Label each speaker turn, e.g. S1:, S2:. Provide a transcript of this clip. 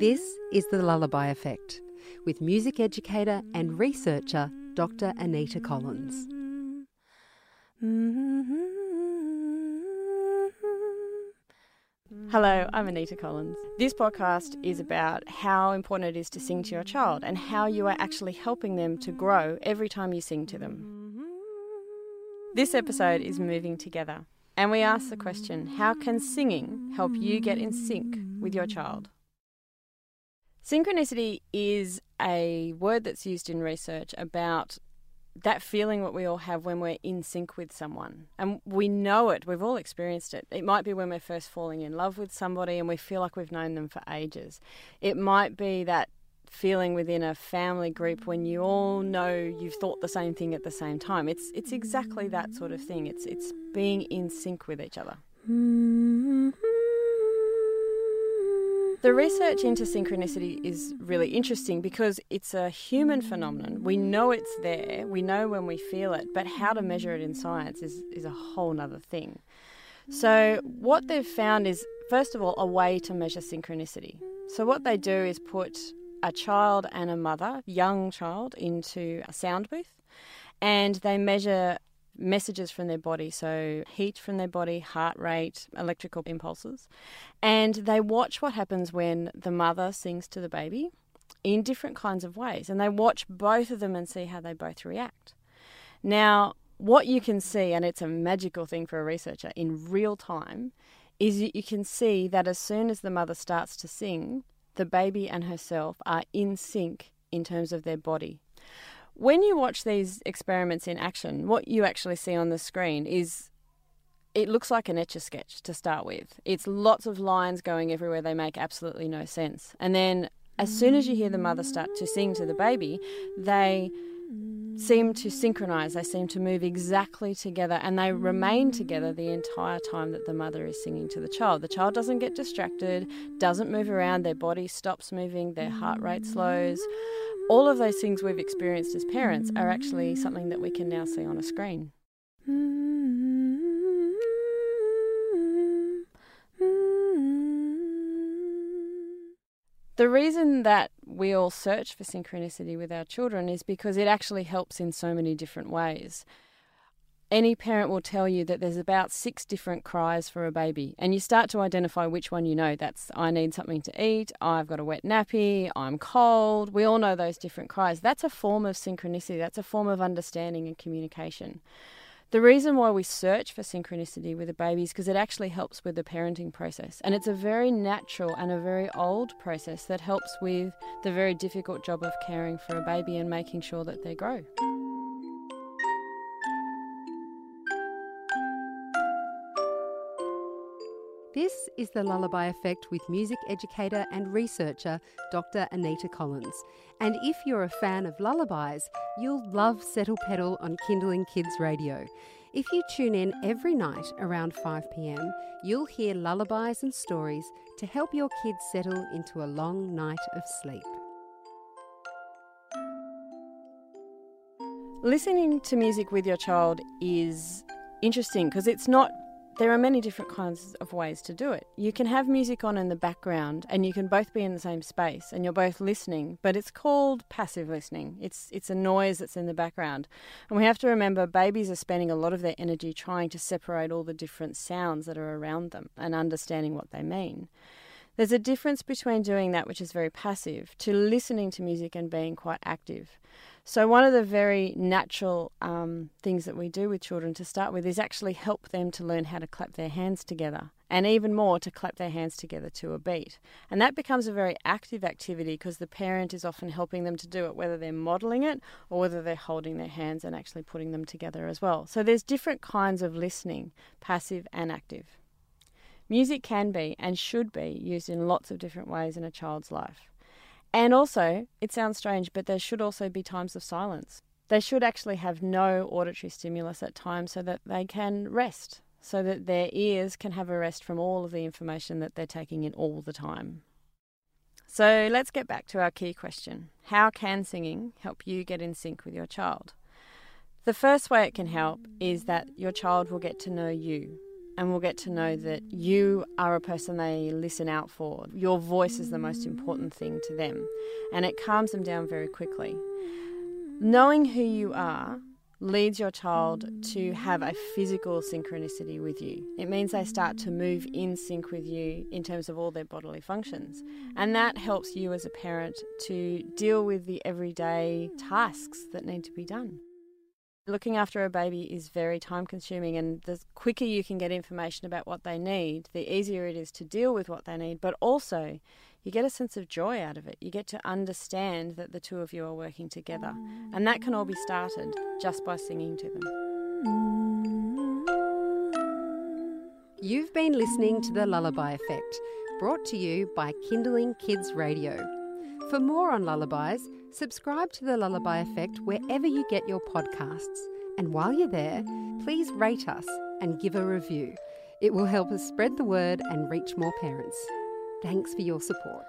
S1: This is The Lullaby Effect with music educator and researcher Dr. Anita Collins.
S2: Hello, I'm Anita Collins. This podcast is about how important it is to sing to your child and how you are actually helping them to grow every time you sing to them. This episode is Moving Together, and we ask the question how can singing help you get in sync with your child? Synchronicity is a word that's used in research about that feeling what we all have when we're in sync with someone. And we know it, we've all experienced it. It might be when we're first falling in love with somebody and we feel like we've known them for ages. It might be that feeling within a family group when you all know you've thought the same thing at the same time. It's it's exactly that sort of thing. It's it's being in sync with each other. Hmm. The research into synchronicity is really interesting because it's a human phenomenon. We know it's there, we know when we feel it, but how to measure it in science is, is a whole other thing. So, what they've found is, first of all, a way to measure synchronicity. So, what they do is put a child and a mother, young child, into a sound booth and they measure messages from their body, so heat from their body, heart rate, electrical impulses. And they watch what happens when the mother sings to the baby in different kinds of ways. And they watch both of them and see how they both react. Now, what you can see, and it's a magical thing for a researcher in real time, is that you can see that as soon as the mother starts to sing, the baby and herself are in sync in terms of their body. When you watch these experiments in action, what you actually see on the screen is it looks like an etch a sketch to start with. It's lots of lines going everywhere, they make absolutely no sense. And then as soon as you hear the mother start to sing to the baby, they seem to synchronize, they seem to move exactly together, and they remain together the entire time that the mother is singing to the child. The child doesn't get distracted, doesn't move around, their body stops moving, their heart rate slows all of those things we've experienced as parents are actually something that we can now see on a screen. The reason that we all search for synchronicity with our children is because it actually helps in so many different ways any parent will tell you that there's about six different cries for a baby, and you start to identify which one you know. That's I need something to eat, I've got a wet nappy, I'm cold. We all know those different cries. That's a form of synchronicity, that's a form of understanding and communication. The reason why we search for synchronicity with a baby is because it actually helps with the parenting process. And it's a very natural and a very old process that helps with the very difficult job of caring for a baby and making sure that they grow.
S1: This is the Lullaby Effect with music educator and researcher Dr. Anita Collins. And if you're a fan of lullabies, you'll love Settle Petal on Kinderling Kids Radio. If you tune in every night around 5 pm, you'll hear lullabies and stories to help your kids settle into a long night of sleep.
S2: Listening to music with your child is interesting because it's not there are many different kinds of ways to do it. You can have music on in the background and you can both be in the same space and you're both listening, but it's called passive listening. It's it's a noise that's in the background. And we have to remember babies are spending a lot of their energy trying to separate all the different sounds that are around them and understanding what they mean. There's a difference between doing that, which is very passive, to listening to music and being quite active. So, one of the very natural um, things that we do with children to start with is actually help them to learn how to clap their hands together, and even more to clap their hands together to a beat. And that becomes a very active activity because the parent is often helping them to do it, whether they're modeling it or whether they're holding their hands and actually putting them together as well. So, there's different kinds of listening, passive and active. Music can be and should be used in lots of different ways in a child's life. And also, it sounds strange, but there should also be times of silence. They should actually have no auditory stimulus at times so that they can rest, so that their ears can have a rest from all of the information that they're taking in all the time. So let's get back to our key question How can singing help you get in sync with your child? The first way it can help is that your child will get to know you. And will get to know that you are a person they listen out for. Your voice is the most important thing to them, and it calms them down very quickly. Knowing who you are leads your child to have a physical synchronicity with you. It means they start to move in sync with you in terms of all their bodily functions. And that helps you as a parent to deal with the everyday tasks that need to be done. Looking after a baby is very time consuming, and the quicker you can get information about what they need, the easier it is to deal with what they need, but also you get a sense of joy out of it. You get to understand that the two of you are working together. And that can all be started just by singing to them.
S1: You've been listening to The Lullaby Effect, brought to you by Kinderling Kids Radio. For more on lullabies, subscribe to The Lullaby Effect wherever you get your podcasts. And while you're there, please rate us and give a review. It will help us spread the word and reach more parents. Thanks for your support.